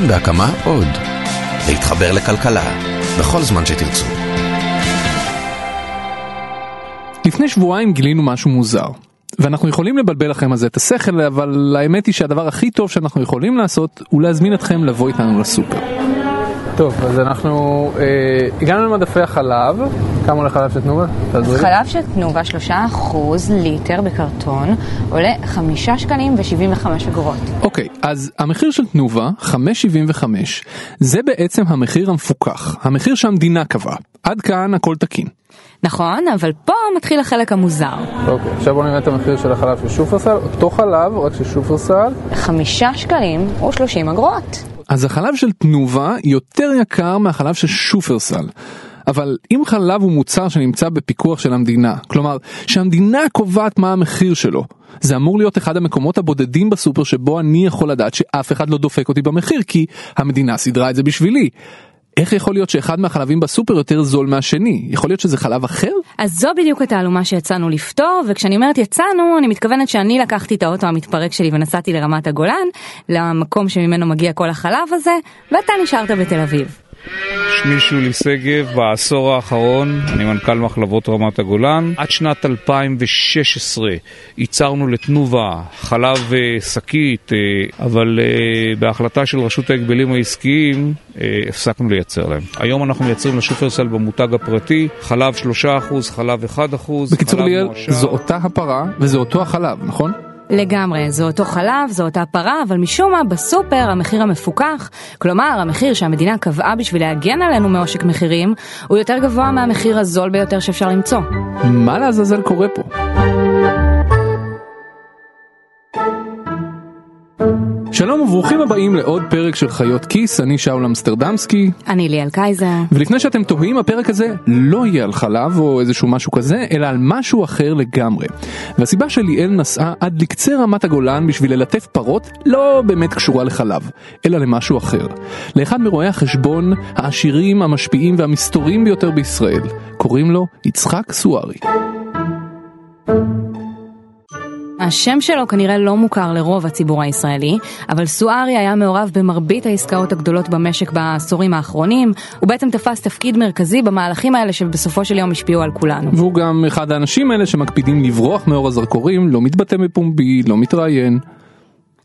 כאן בהקמה עוד. להתחבר לכלכלה, בכל זמן שתרצו. לפני שבועיים גילינו משהו מוזר. ואנחנו יכולים לבלבל לכם על זה את השכל, אבל האמת היא שהדבר הכי טוב שאנחנו יכולים לעשות הוא להזמין אתכם לבוא איתנו לסופר. טוב, אז אנחנו אה, הגענו למדפי החלב, כמה עולה חלב של תנובה? חלב של תנובה, שלושה אחוז ליטר בקרטון, עולה חמישה שקלים ושבעים וחמש אגורות. אוקיי, אז המחיר של תנובה, 5.75, זה בעצם המחיר המפוקח, המחיר שהמדינה קבעה. עד כאן הכל תקין. נכון, אבל פה מתחיל החלק המוזר. אוקיי, עכשיו בוא נראה את המחיר של החלב של שופרסל, אותו חלב, רק של שופרסל. חמישה שקלים ושלושים אגורות. אז החלב של תנובה יותר יקר מהחלב של שופרסל. אבל אם חלב הוא מוצר שנמצא בפיקוח של המדינה, כלומר שהמדינה קובעת מה המחיר שלו, זה אמור להיות אחד המקומות הבודדים בסופר שבו אני יכול לדעת שאף אחד לא דופק אותי במחיר כי המדינה סידרה את זה בשבילי. איך יכול להיות שאחד מהחלבים בסופר יותר זול מהשני? יכול להיות שזה חלב אחר? אז זו בדיוק התעלומה שיצאנו לפתור, וכשאני אומרת יצאנו, אני מתכוונת שאני לקחתי את האוטו המתפרק שלי ונסעתי לרמת הגולן, למקום שממנו מגיע כל החלב הזה, ואתה נשארת בתל אביב. שמי שולי שגב, בעשור האחרון אני מנכ"ל מחלבות רמת הגולן. עד שנת 2016 ייצרנו לתנובה חלב אה, שקית, אה, אבל אה, בהחלטה של רשות ההגבלים העסקיים הפסקנו לייצר להם. היום אנחנו מייצרים לשופרסל במותג הפרטי חלב 3%, חלב 1%. בקיצור ליאל, זו אותה הפרה וזה אותו החלב, נכון? לגמרי, זה אותו חלב, זו אותה פרה, אבל משום מה בסופר המחיר המפוקח, כלומר המחיר שהמדינה קבעה בשביל להגן עלינו מעושק מחירים, הוא יותר גבוה מהמחיר הזול ביותר שאפשר למצוא. מה לעזאזל קורה פה? שלום וברוכים הבאים לעוד פרק של חיות כיס, אני שאול אמסטרדמסקי. אני ליאל קייזר. ולפני שאתם תוהים, הפרק הזה לא יהיה על חלב או איזשהו משהו כזה, אלא על משהו אחר לגמרי. והסיבה שליאל נסעה עד לקצה רמת הגולן בשביל ללטף פרות לא באמת קשורה לחלב, אלא למשהו אחר. לאחד מרואי החשבון העשירים, המשפיעים והמסתורים ביותר בישראל. קוראים לו יצחק סוארי. השם שלו כנראה לא מוכר לרוב הציבור הישראלי, אבל סוארי היה מעורב במרבית העסקאות הגדולות במשק בעשורים האחרונים, הוא בעצם תפס תפקיד מרכזי במהלכים האלה שבסופו של יום השפיעו על כולנו. והוא גם אחד האנשים האלה שמקפידים לברוח מאור הזרקורים, לא מתבטא בפומבי, לא מתראיין.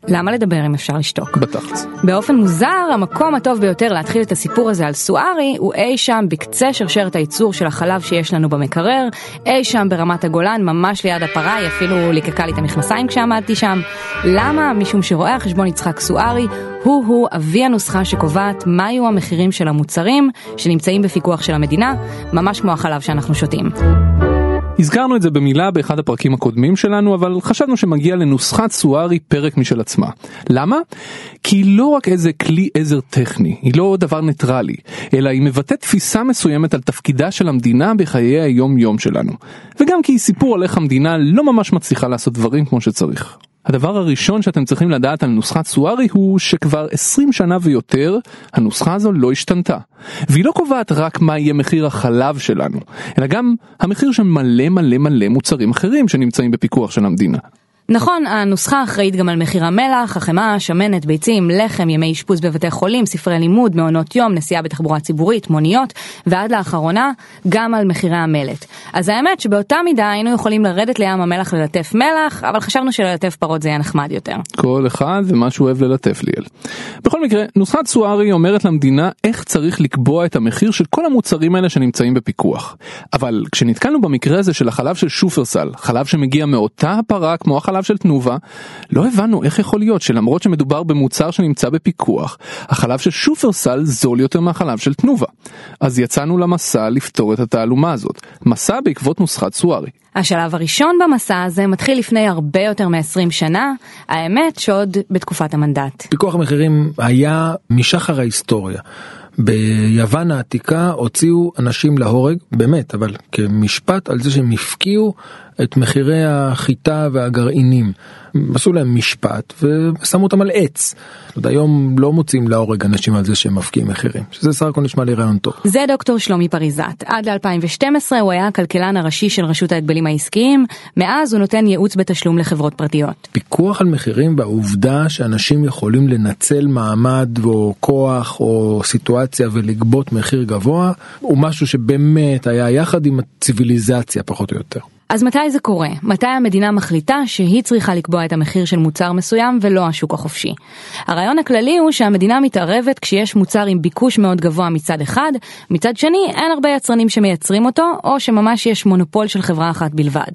למה לדבר אם אפשר לשתוק? בתכלס. באופן מוזר, המקום הטוב ביותר להתחיל את הסיפור הזה על סוארי הוא אי שם בקצה שרשרת הייצור של החלב שיש לנו במקרר, אי שם ברמת הגולן, ממש ליד הפרה, היא אפילו ליקקה לי את המכנסיים כשעמדתי שם. למה? משום שרואה החשבון יצחק סוארי הוא-הוא אבי הנוסחה שקובעת מה יהיו המחירים של המוצרים שנמצאים בפיקוח של המדינה, ממש כמו החלב שאנחנו שותים. הזכרנו את זה במילה באחד הפרקים הקודמים שלנו, אבל חשבנו שמגיע לנוסחת סוארי פרק משל עצמה. למה? כי היא לא רק איזה כלי עזר טכני, היא לא דבר ניטרלי, אלא היא מבטאת תפיסה מסוימת על תפקידה של המדינה בחיי היום יום שלנו. וגם כי היא סיפור על איך המדינה לא ממש מצליחה לעשות דברים כמו שצריך. הדבר הראשון שאתם צריכים לדעת על נוסחת סוארי הוא שכבר 20 שנה ויותר הנוסחה הזו לא השתנתה. והיא לא קובעת רק מה יהיה מחיר החלב שלנו, אלא גם המחיר של מלא מלא מלא מוצרים אחרים שנמצאים בפיקוח של המדינה. נכון, הנוסחה אחראית גם על מחיר המלח, החמאה, שמנת, ביצים, לחם, ימי אשפוז בבתי חולים, ספרי לימוד, מעונות יום, נסיעה בתחבורה ציבורית, מוניות, ועד לאחרונה, גם על מחירי המלט. אז האמת שבאותה מידה היינו יכולים לרדת לים המלח ללטף מלח, אבל חשבנו שללטף פרות זה יהיה נחמד יותר. כל אחד ומה שהוא אוהב ללטף ליאל. בכל מקרה, נוסחת סוארי אומרת למדינה איך צריך לקבוע את המחיר של כל המוצרים האלה שנמצאים בפיקוח. אבל כשנתקלנו במקרה הזה של החלב של שופרסל, חלב שמגיע מאותה הפרה כמו החלב החלב של תנובה, לא הבנו איך יכול להיות שלמרות שמדובר במוצר שנמצא בפיקוח, החלב של שופרסל זול יותר מהחלב של תנובה. אז יצאנו למסע לפתור את התעלומה הזאת, מסע בעקבות נוסחת סוארי. השלב הראשון במסע הזה מתחיל לפני הרבה יותר מ-20 שנה, האמת שעוד בתקופת המנדט. פיקוח המחירים היה משחר ההיסטוריה. ביוון העתיקה הוציאו אנשים להורג, באמת, אבל כמשפט על זה שהם הפקיעו את מחירי החיטה והגרעינים. עשו להם משפט ושמו אותם על עץ. עוד היום לא מוצאים להורג אנשים על זה שהם מפקיעים מחירים, שזה סך הכל נשמע לי רעיון טוב. זה דוקטור שלומי פריזת. עד ל-2012 הוא היה הכלכלן הראשי של רשות ההגבלים העסקיים, מאז הוא נותן ייעוץ בתשלום לחברות פרטיות. פיקוח על מחירים והעובדה שאנשים יכולים לנצל מעמד או כוח או סיטואציה ולגבות מחיר גבוה, הוא משהו שבאמת היה יחד עם הציוויליזציה פחות או יותר. אז מתי זה קורה? מתי המדינה מחליטה שהיא צריכה לקבוע את המחיר של מוצר מסוים ולא השוק החופשי? הרעיון הכללי הוא שהמדינה מתערבת כשיש מוצר עם ביקוש מאוד גבוה מצד אחד, מצד שני אין הרבה יצרנים שמייצרים אותו, או שממש יש מונופול של חברה אחת בלבד.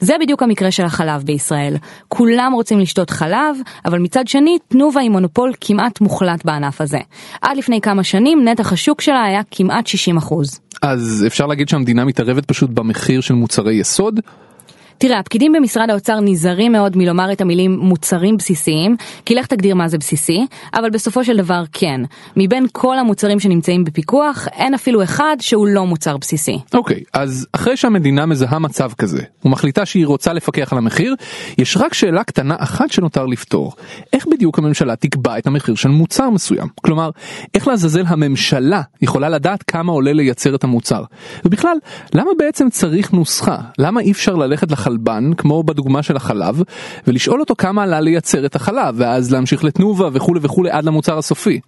זה בדיוק המקרה של החלב בישראל. כולם רוצים לשתות חלב, אבל מצד שני, תנובה היא מונופול כמעט מוחלט בענף הזה. עד לפני כמה שנים נתח השוק שלה היה כמעט 60 אחוז. אז אפשר להגיד שהמדינה מתערבת פשוט במחיר של מוצרי יסוד? תראה, הפקידים במשרד האוצר נזהרים מאוד מלומר את המילים מוצרים בסיסיים, כי לך תגדיר מה זה בסיסי, אבל בסופו של דבר כן. מבין כל המוצרים שנמצאים בפיקוח, אין אפילו אחד שהוא לא מוצר בסיסי. אוקיי, okay, אז אחרי שהמדינה מזהה מצב כזה, ומחליטה שהיא רוצה לפקח על המחיר, יש רק שאלה קטנה אחת שנותר לפתור. איך בדיוק הממשלה תקבע את המחיר של מוצר מסוים? כלומר, איך לעזאזל הממשלה יכולה לדעת כמה עולה לייצר את המוצר? ובכלל, למה בעצם צריך נוסחה? למה אי אפשר ללכת לח... חלבן כמו בדוגמה של החלב ולשאול אותו כמה עלה לייצר את החלב ואז להמשיך לתנובה וכולי וכולי עד למוצר הסופי.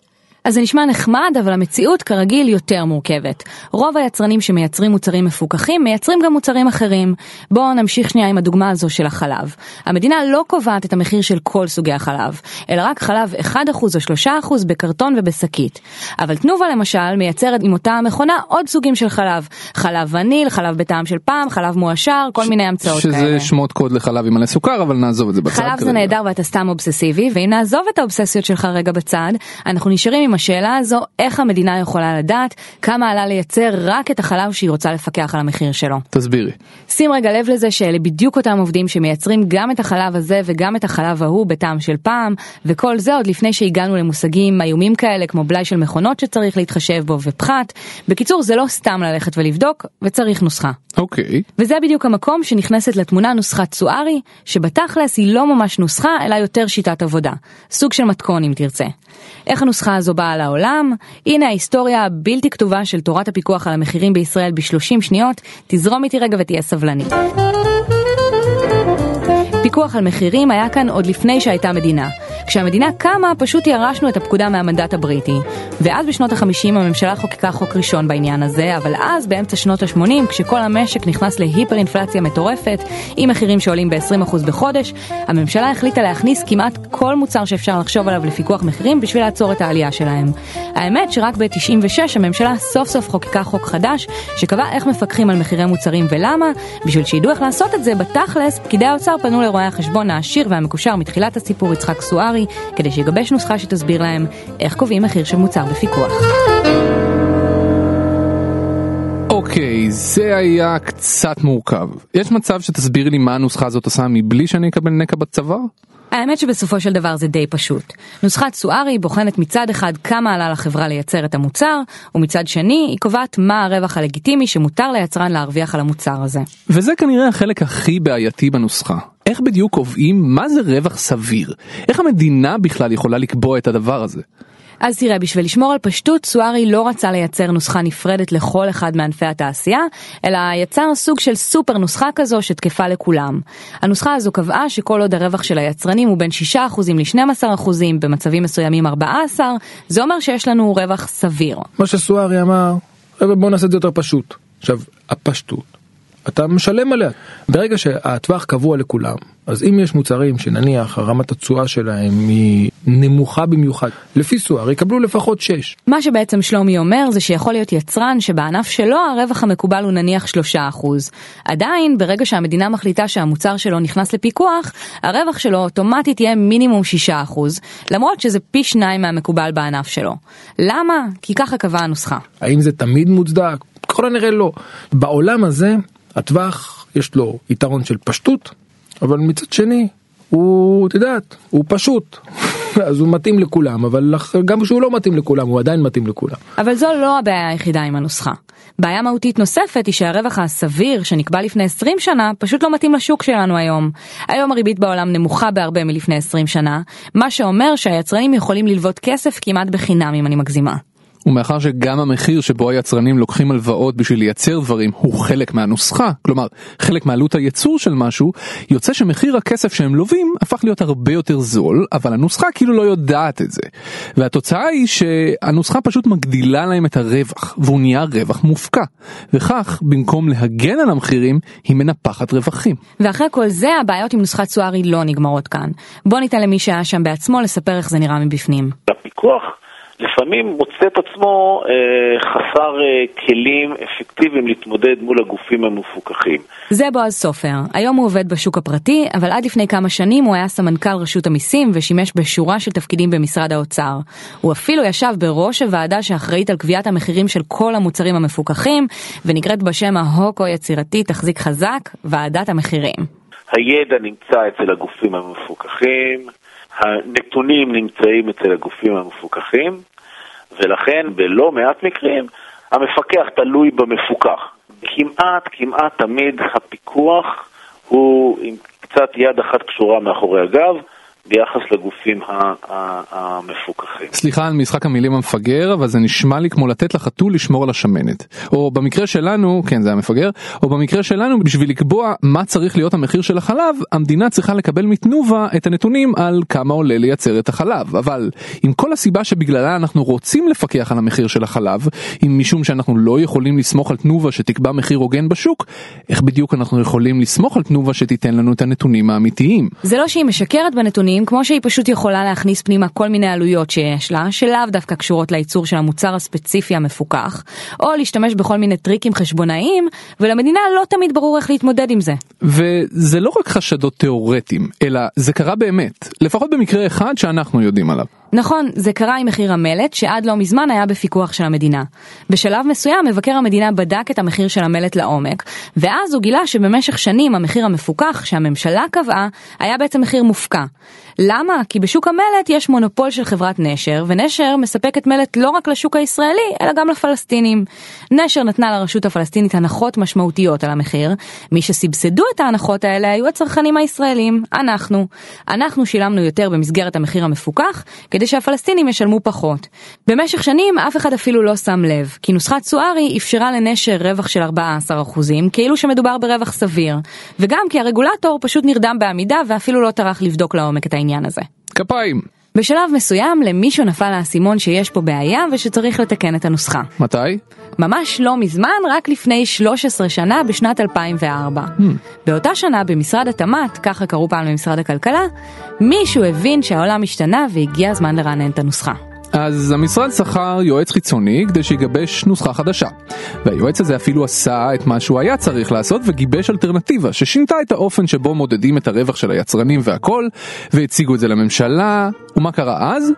אז זה נשמע נחמד, אבל המציאות כרגיל יותר מורכבת. רוב היצרנים שמייצרים מוצרים מפוקחים, מייצרים גם מוצרים אחרים. בואו נמשיך שנייה עם הדוגמה הזו של החלב. המדינה לא קובעת את המחיר של כל סוגי החלב, אלא רק חלב 1% או 3% בקרטון ובשקית. אבל תנובה למשל מייצרת עם אותה המכונה עוד סוגים של חלב. חלב וניל, חלב בטעם של פעם, חלב מועשר, כל ש- מיני המצאות שזה כאלה. שזה שמות קוד לחלב עם מלא סוכר, אבל נעזוב את זה בצד. חלב זה נהדר ואתה סתם אובססיבי, ואם נעזוב את האובססיות שלך רגע בצד, אנחנו נשארים עם השאלה הזו, איך המדינה יכולה לדעת כמה עלה לייצר רק את החלב שהיא רוצה לפקח על המחיר שלו. תסבירי. שים רגע לב לזה שאלה בדיוק אותם עובדים שמייצרים גם את החלב הזה וגם את החלב ההוא בטעם של פעם, וכל זה עוד לפני שהגענו למושגים איומים כאלה כמו בלאי של מכונות שצריך להתחשב בו ופחת. בקיצור, זה לא סתם ללכת ולבדוק, וצריך נוסחה. אוקיי. Okay. וזה בדיוק המקום שנכנסת לתמונה נוסחת צוארי, שבתכלס היא לא ממש נוסחה, אלא יותר שיטת עבודה. סוג של מתכון אם תרצה. איך הנוסחה הזו באה לעולם? הנה ההיסטוריה הבלתי כתובה של תורת הפיקוח על המחירים בישראל ב-30 שניות, תזרום איתי רגע ותהיה סבלני. פיקוח על מחירים היה כאן עוד לפני שהייתה מדינה. כשהמדינה קמה פשוט ירשנו את הפקודה מהמנדט הבריטי. ואז בשנות ה-50 הממשלה חוקקה חוק ראשון בעניין הזה, אבל אז באמצע שנות ה-80 כשכל המשק נכנס להיפר אינפלציה מטורפת, עם מחירים שעולים ב-20% בחודש, הממשלה החליטה להכניס כמעט כל מוצר שאפשר לחשוב עליו לפיקוח מחירים בשביל לעצור את העלייה שלהם. האמת שרק ב-96 הממשלה סוף סוף חוקקה חוק חדש, שקבע איך מפקחים על מחירי מוצרים ולמה, בשביל שידעו איך לעשות את זה, בתכלס פקידי האוצר פנו לרואי החשבון העשיר והמקושר מתחילת הסיפור יצחק סוארי, כדי שיגבש נוסחה שתסביר להם איך קובעים מחיר של מוצר בפיקוח. אוקיי, okay, זה היה קצת מורכב. יש מצב שתסבירי לי מה הנוסחה הזאת עושה מבלי שאני אקבל נקע בצוואר? האמת שבסופו של דבר זה די פשוט. נוסחת סוארי בוחנת מצד אחד כמה עלה לחברה לייצר את המוצר, ומצד שני היא קובעת מה הרווח הלגיטימי שמותר ליצרן להרוויח על המוצר הזה. וזה כנראה החלק הכי בעייתי בנוסחה. איך בדיוק קובעים מה זה רווח סביר? איך המדינה בכלל יכולה לקבוע את הדבר הזה? אז תראה, בשביל לשמור על פשטות, סוארי לא רצה לייצר נוסחה נפרדת לכל אחד מענפי התעשייה, אלא יצר סוג של סופר נוסחה כזו שתקפה לכולם. הנוסחה הזו קבעה שכל עוד הרווח של היצרנים הוא בין 6% ל-12%, במצבים מסוימים 14%, זה אומר שיש לנו רווח סביר. מה שסוארי אמר, בוא נעשה את זה יותר פשוט. עכשיו, הפשטות אתה משלם עליה. ברגע שהטווח קבוע לכולם, אז אם יש מוצרים שנניח רמת התשואה שלהם היא נמוכה במיוחד, לפי סואר יקבלו לפחות 6. מה שבעצם שלומי אומר זה שיכול להיות יצרן שבענף שלו הרווח המקובל הוא נניח 3%. עדיין, ברגע שהמדינה מחליטה שהמוצר שלו נכנס לפיקוח, הרווח שלו אוטומטית יהיה מינימום 6%, למרות שזה פי שניים מהמקובל בענף שלו. למה? כי ככה קבעה הנוסחה. האם זה תמיד מוצדק? ככל הנראה לא. בעולם הזה הטווח יש לו יתרון של פשטות, אבל מצד שני הוא, את יודעת, הוא פשוט. אז הוא מתאים לכולם, אבל גם כשהוא לא מתאים לכולם, הוא עדיין מתאים לכולם. אבל זו לא הבעיה היחידה עם הנוסחה. בעיה מהותית נוספת היא שהרווח הסביר שנקבע לפני 20 שנה פשוט לא מתאים לשוק שלנו היום. היום הריבית בעולם נמוכה בהרבה מלפני 20 שנה, מה שאומר שהיצרנים יכולים ללוות כסף כמעט בחינם אם אני מגזימה. ומאחר שגם המחיר שבו היצרנים לוקחים הלוואות בשביל לייצר דברים הוא חלק מהנוסחה, כלומר חלק מעלות הייצור של משהו, יוצא שמחיר הכסף שהם לווים הפך להיות הרבה יותר זול, אבל הנוסחה כאילו לא יודעת את זה. והתוצאה היא שהנוסחה פשוט מגדילה להם את הרווח, והוא נהיה רווח מופקע. וכך, במקום להגן על המחירים, היא מנפחת רווחים. ואחרי כל זה, הבעיות עם נוסחת סוארי לא נגמרות כאן. בוא ניתן למי שהיה שם בעצמו לספר איך זה נראה מבפנים. הפיקוח לפעמים מוצא את עצמו אה, חסר אה, כלים אפקטיביים להתמודד מול הגופים המפוקחים. זה בועז סופר, היום הוא עובד בשוק הפרטי, אבל עד לפני כמה שנים הוא היה סמנכ"ל רשות המיסים ושימש בשורה של תפקידים במשרד האוצר. הוא אפילו ישב בראש הוועדה שאחראית על קביעת המחירים של כל המוצרים המפוקחים, ונקראת בשם ההוקו יצירתי תחזיק חזק, ועדת המחירים. הידע נמצא אצל הגופים המפוקחים, הנתונים נמצאים אצל הגופים המפוקחים, ולכן בלא מעט מקרים המפקח תלוי במפוקח. כמעט, כמעט תמיד הפיקוח הוא עם קצת יד אחת קשורה מאחורי הגב, ביחס לגופים המפוקחים. סליחה על משחק המילים המפגר, אבל זה נשמע לי כמו לתת לחתול לשמור על השמנת. או במקרה שלנו, כן זה המפגר, או במקרה שלנו, בשביל לקבוע מה צריך להיות המחיר של החלב, המדינה צריכה לקבל מתנובה את הנתונים על כמה עולה לייצר את החלב. אבל עם כל הסיבה שבגללה אנחנו רוצים לפקח על המחיר של החלב, אם משום שאנחנו לא יכולים לסמוך על תנובה שתקבע מחיר הוגן בשוק, איך בדיוק אנחנו יכולים לסמוך על תנובה שתיתן לנו את הנתונים האמיתיים? זה לא שהיא משקרת בנתונים. חשבונאיים, כמו שהיא פשוט יכולה להכניס פנימה כל מיני עלויות שיש לה, שלאו דווקא קשורות לייצור של המוצר הספציפי המפוקח, או להשתמש בכל מיני טריקים חשבונאיים, ולמדינה לא תמיד ברור איך להתמודד עם זה. וזה לא רק חשדות תיאורטיים, אלא זה קרה באמת, לפחות במקרה אחד שאנחנו יודעים עליו. נכון, זה קרה עם מחיר המלט, שעד לא מזמן היה בפיקוח של המדינה. בשלב מסוים מבקר המדינה בדק את המחיר של המלט לעומק, ואז הוא גילה שבמשך שנים המחיר המפוקח שהממשלה קבעה, היה בעצם מחיר מופקע. למה? כי בשוק המלט יש מונופול של חברת נשר, ונשר מספקת מלט לא רק לשוק הישראלי, אלא גם לפלסטינים. נשר נתנה לרשות הפלסטינית הנחות משמעותיות על המחיר, מי שסבסדו את ההנחות האלה היו הצרכנים הישראלים, אנחנו. אנחנו שילמנו יותר במסגרת המחיר המפוקח, כדי שהפלסטינים ישלמו פחות. במשך שנים אף אחד אפילו לא שם לב, כי נוסחת סוארי אפשרה לנשר רווח של 14%, כאילו שמדובר ברווח סביר, וגם כי הרגולטור פשוט נרדם בעמידה ואפילו לא טרח לבדוק לעומק את העניין הזה. כפיים. בשלב מסוים למישהו נפל האסימון שיש פה בעיה ושצריך לתקן את הנוסחה. מתי? ממש לא מזמן, רק לפני 13 שנה, בשנת 2004. Hmm. באותה שנה במשרד התמ"ת, ככה קראו פעם למשרד הכלכלה, מישהו הבין שהעולם השתנה והגיע הזמן לרענן את הנוסחה. אז המשרד שכר יועץ חיצוני כדי שיגבש נוסחה חדשה. והיועץ הזה אפילו עשה את מה שהוא היה צריך לעשות וגיבש אלטרנטיבה ששינתה את האופן שבו מודדים את הרווח של היצרנים והכל, והציגו את זה לממשלה, ומה קרה אז?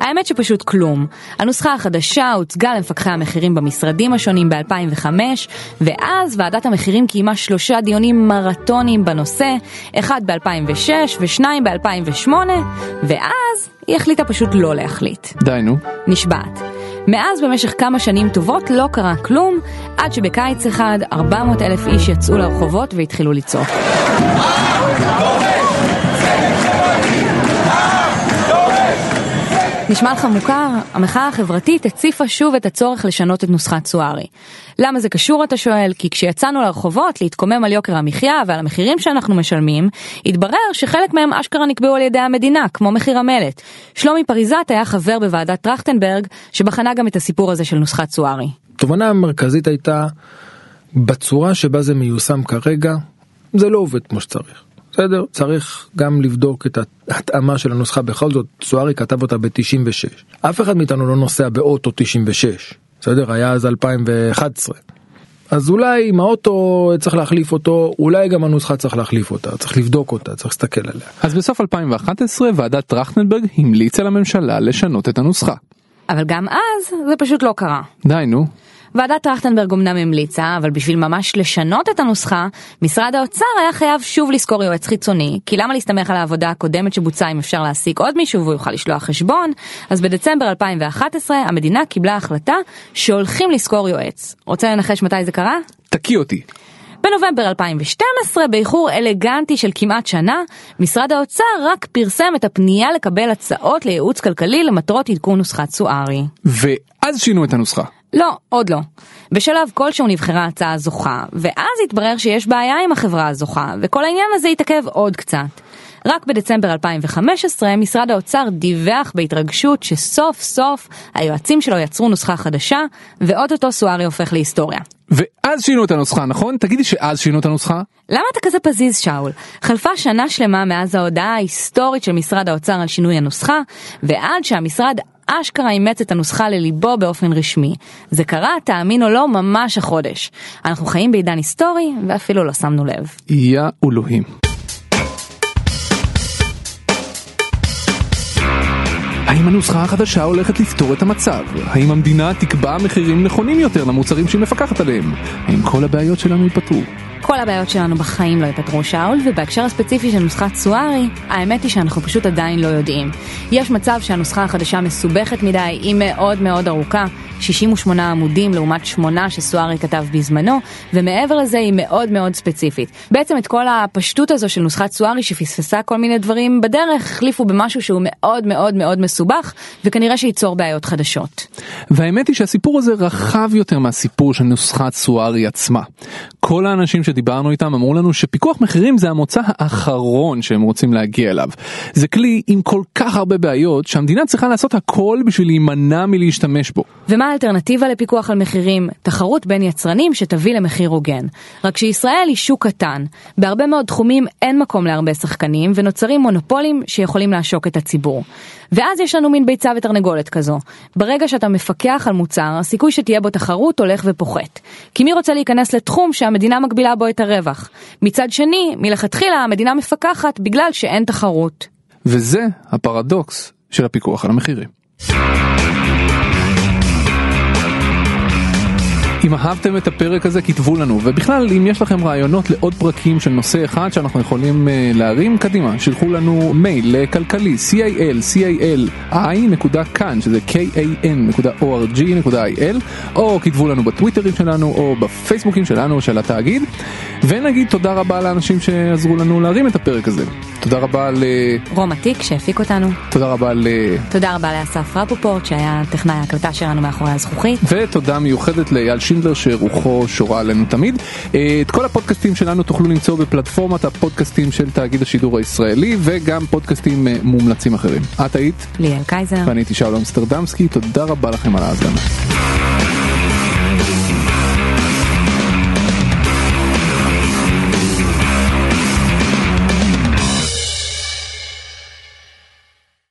האמת שפשוט כלום. הנוסחה החדשה הוצגה למפקחי המחירים במשרדים השונים ב-2005, ואז ועדת המחירים קיימה שלושה דיונים מרתוניים בנושא, אחד ב-2006 ושניים ב-2008, ואז היא החליטה פשוט לא להחליט. די נו. נשבעת. מאז במשך כמה שנים טובות לא קרה כלום, עד שבקיץ אחד 400 אלף איש יצאו לרחובות והתחילו לצעוק. נשמע לך מוכר? המחאה החברתית הציפה שוב את הצורך לשנות את נוסחת סוארי. למה זה קשור אתה שואל? כי כשיצאנו לרחובות להתקומם על יוקר המחיה ועל המחירים שאנחנו משלמים, התברר שחלק מהם אשכרה נקבעו על ידי המדינה, כמו מחיר המלט. שלומי פריזת היה חבר בוועדת טרכטנברג, שבחנה גם את הסיפור הזה של נוסחת סוארי. התובנה המרכזית הייתה, בצורה שבה זה מיושם כרגע, זה לא עובד כמו שצריך. בסדר, צריך גם לבדוק את ההתאמה של הנוסחה, בכל זאת, סוארי כתב אותה ב-96. אף אחד מאיתנו לא נוסע באוטו 96, בסדר? היה אז 2011. אז אולי אם האוטו צריך להחליף אותו, אולי גם הנוסחה צריך להחליף אותה, צריך לבדוק אותה, צריך להסתכל עליה. אז בסוף 2011 ועדת טרכטנברג המליצה לממשלה לשנות את הנוסחה. אבל גם אז זה פשוט לא קרה. די נו. ועדת טרכטנברג אמנם המליצה, אבל בשביל ממש לשנות את הנוסחה, משרד האוצר היה חייב שוב לשכור יועץ חיצוני, כי למה להסתמך על העבודה הקודמת שבוצעה אם אפשר להעסיק עוד מישהו והוא יוכל לשלוח חשבון? אז בדצמבר 2011 המדינה קיבלה החלטה שהולכים לשכור יועץ. רוצה לנחש מתי זה קרה? תקיא אותי. בנובמבר 2012, באיחור אלגנטי של כמעט שנה, משרד האוצר רק פרסם את הפנייה לקבל הצעות לייעוץ כלכלי למטרות עדכון נוסחת סוארי. ואז שינו את הנוסחה. לא, עוד לא. בשלב כלשהו נבחרה הצעה זוכה, ואז התברר שיש בעיה עם החברה הזוכה, וכל העניין הזה התעכב עוד קצת. רק בדצמבר 2015 משרד האוצר דיווח בהתרגשות שסוף סוף היועצים שלו יצרו נוסחה חדשה, ואו-טו-טו סוארי הופך להיסטוריה. ואז שינו את הנוסחה, נכון? תגידי שאז שינו את הנוסחה? למה אתה כזה פזיז שאול? חלפה שנה שלמה מאז ההודעה ההיסטורית של משרד האוצר על שינוי הנוסחה, ועד שהמשרד אשכרה אימץ את הנוסחה לליבו באופן רשמי. זה קרה, תאמין או לא, ממש החודש. אנחנו חיים בעידן היסטורי, ואפילו לא שמנו לב. יא אלוהים. האם הנוסחה החדשה הולכת לפתור את המצב? האם המדינה תקבע מחירים נכונים יותר למוצרים שהיא מפקחת עליהם? האם כל הבעיות שלנו ייפתרו? כל הבעיות שלנו בחיים לא ייפתרו שאול, ובהקשר הספציפי של נוסחת סוארי, האמת היא שאנחנו פשוט עדיין לא יודעים. יש מצב שהנוסחה החדשה מסובכת מדי, היא מאוד מאוד ארוכה, 68 עמודים לעומת 8 שסוארי כתב בזמנו, ומעבר לזה היא מאוד מאוד ספציפית. בעצם את כל הפשטות הזו של נוסחת סוארי שפספסה כל מיני דברים בדרך, החליפו במשהו שהוא מאוד מאוד מאוד מסובך, וכנראה שייצור בעיות חדשות. והאמת היא שהסיפור הזה רחב יותר מהסיפור של נוסחת סוארי עצמה. כל האנשים שדיברנו איתם אמרו לנו שפיקוח מחירים זה המוצא האחרון שהם רוצים להגיע אליו. זה כלי עם כל כך הרבה בעיות שהמדינה צריכה לעשות הכל בשביל להימנע מלהשתמש בו. ומה האלטרנטיבה לפיקוח על מחירים? תחרות בין יצרנים שתביא למחיר הוגן. רק שישראל היא שוק קטן. בהרבה מאוד תחומים אין מקום להרבה שחקנים ונוצרים מונופולים שיכולים לעשוק את הציבור. ואז יש לנו מין ביצה ותרנגולת כזו. ברגע שאתה מפקח על מוצר, הסיכוי שתהיה בו תחרות הולך ופוחת. כי מי רוצה להיכנס לתחום שהמדינה מגבילה בו את הרווח? מצד שני, מלכתחילה המדינה מפקחת בגלל שאין תחרות. וזה הפרדוקס של הפיקוח על המחירים. אם אהבתם את הפרק הזה כתבו לנו ובכלל אם יש לכם רעיונות לעוד פרקים של נושא אחד שאנחנו יכולים uh, להרים קדימה שלחו לנו מייל לכלכלי cal cal שזה kan.org.il או כתבו לנו בטוויטרים שלנו או בפייסבוקים שלנו של התאגיד ונגיד תודה רבה לאנשים שעזרו לנו להרים את הפרק הזה. תודה רבה ל... רום עתיק שהפיק אותנו. תודה רבה ל... תודה רבה לאסף רפופורט שהיה טכנאי ההקלטה שלנו מאחורי הזכוכית. ותודה מיוחדת לאייל שינדלר שרוחו שורה עלינו תמיד. אה, את כל הפודקאסטים שלנו תוכלו למצוא בפלטפורמת הפודקאסטים של תאגיד השידור הישראלי וגם פודקאסטים אה, מומלצים אחרים. את היית? ליאל קייזר. ואני הייתי שאול אמסטרדמסקי, תודה רבה לכם על ההאזנה.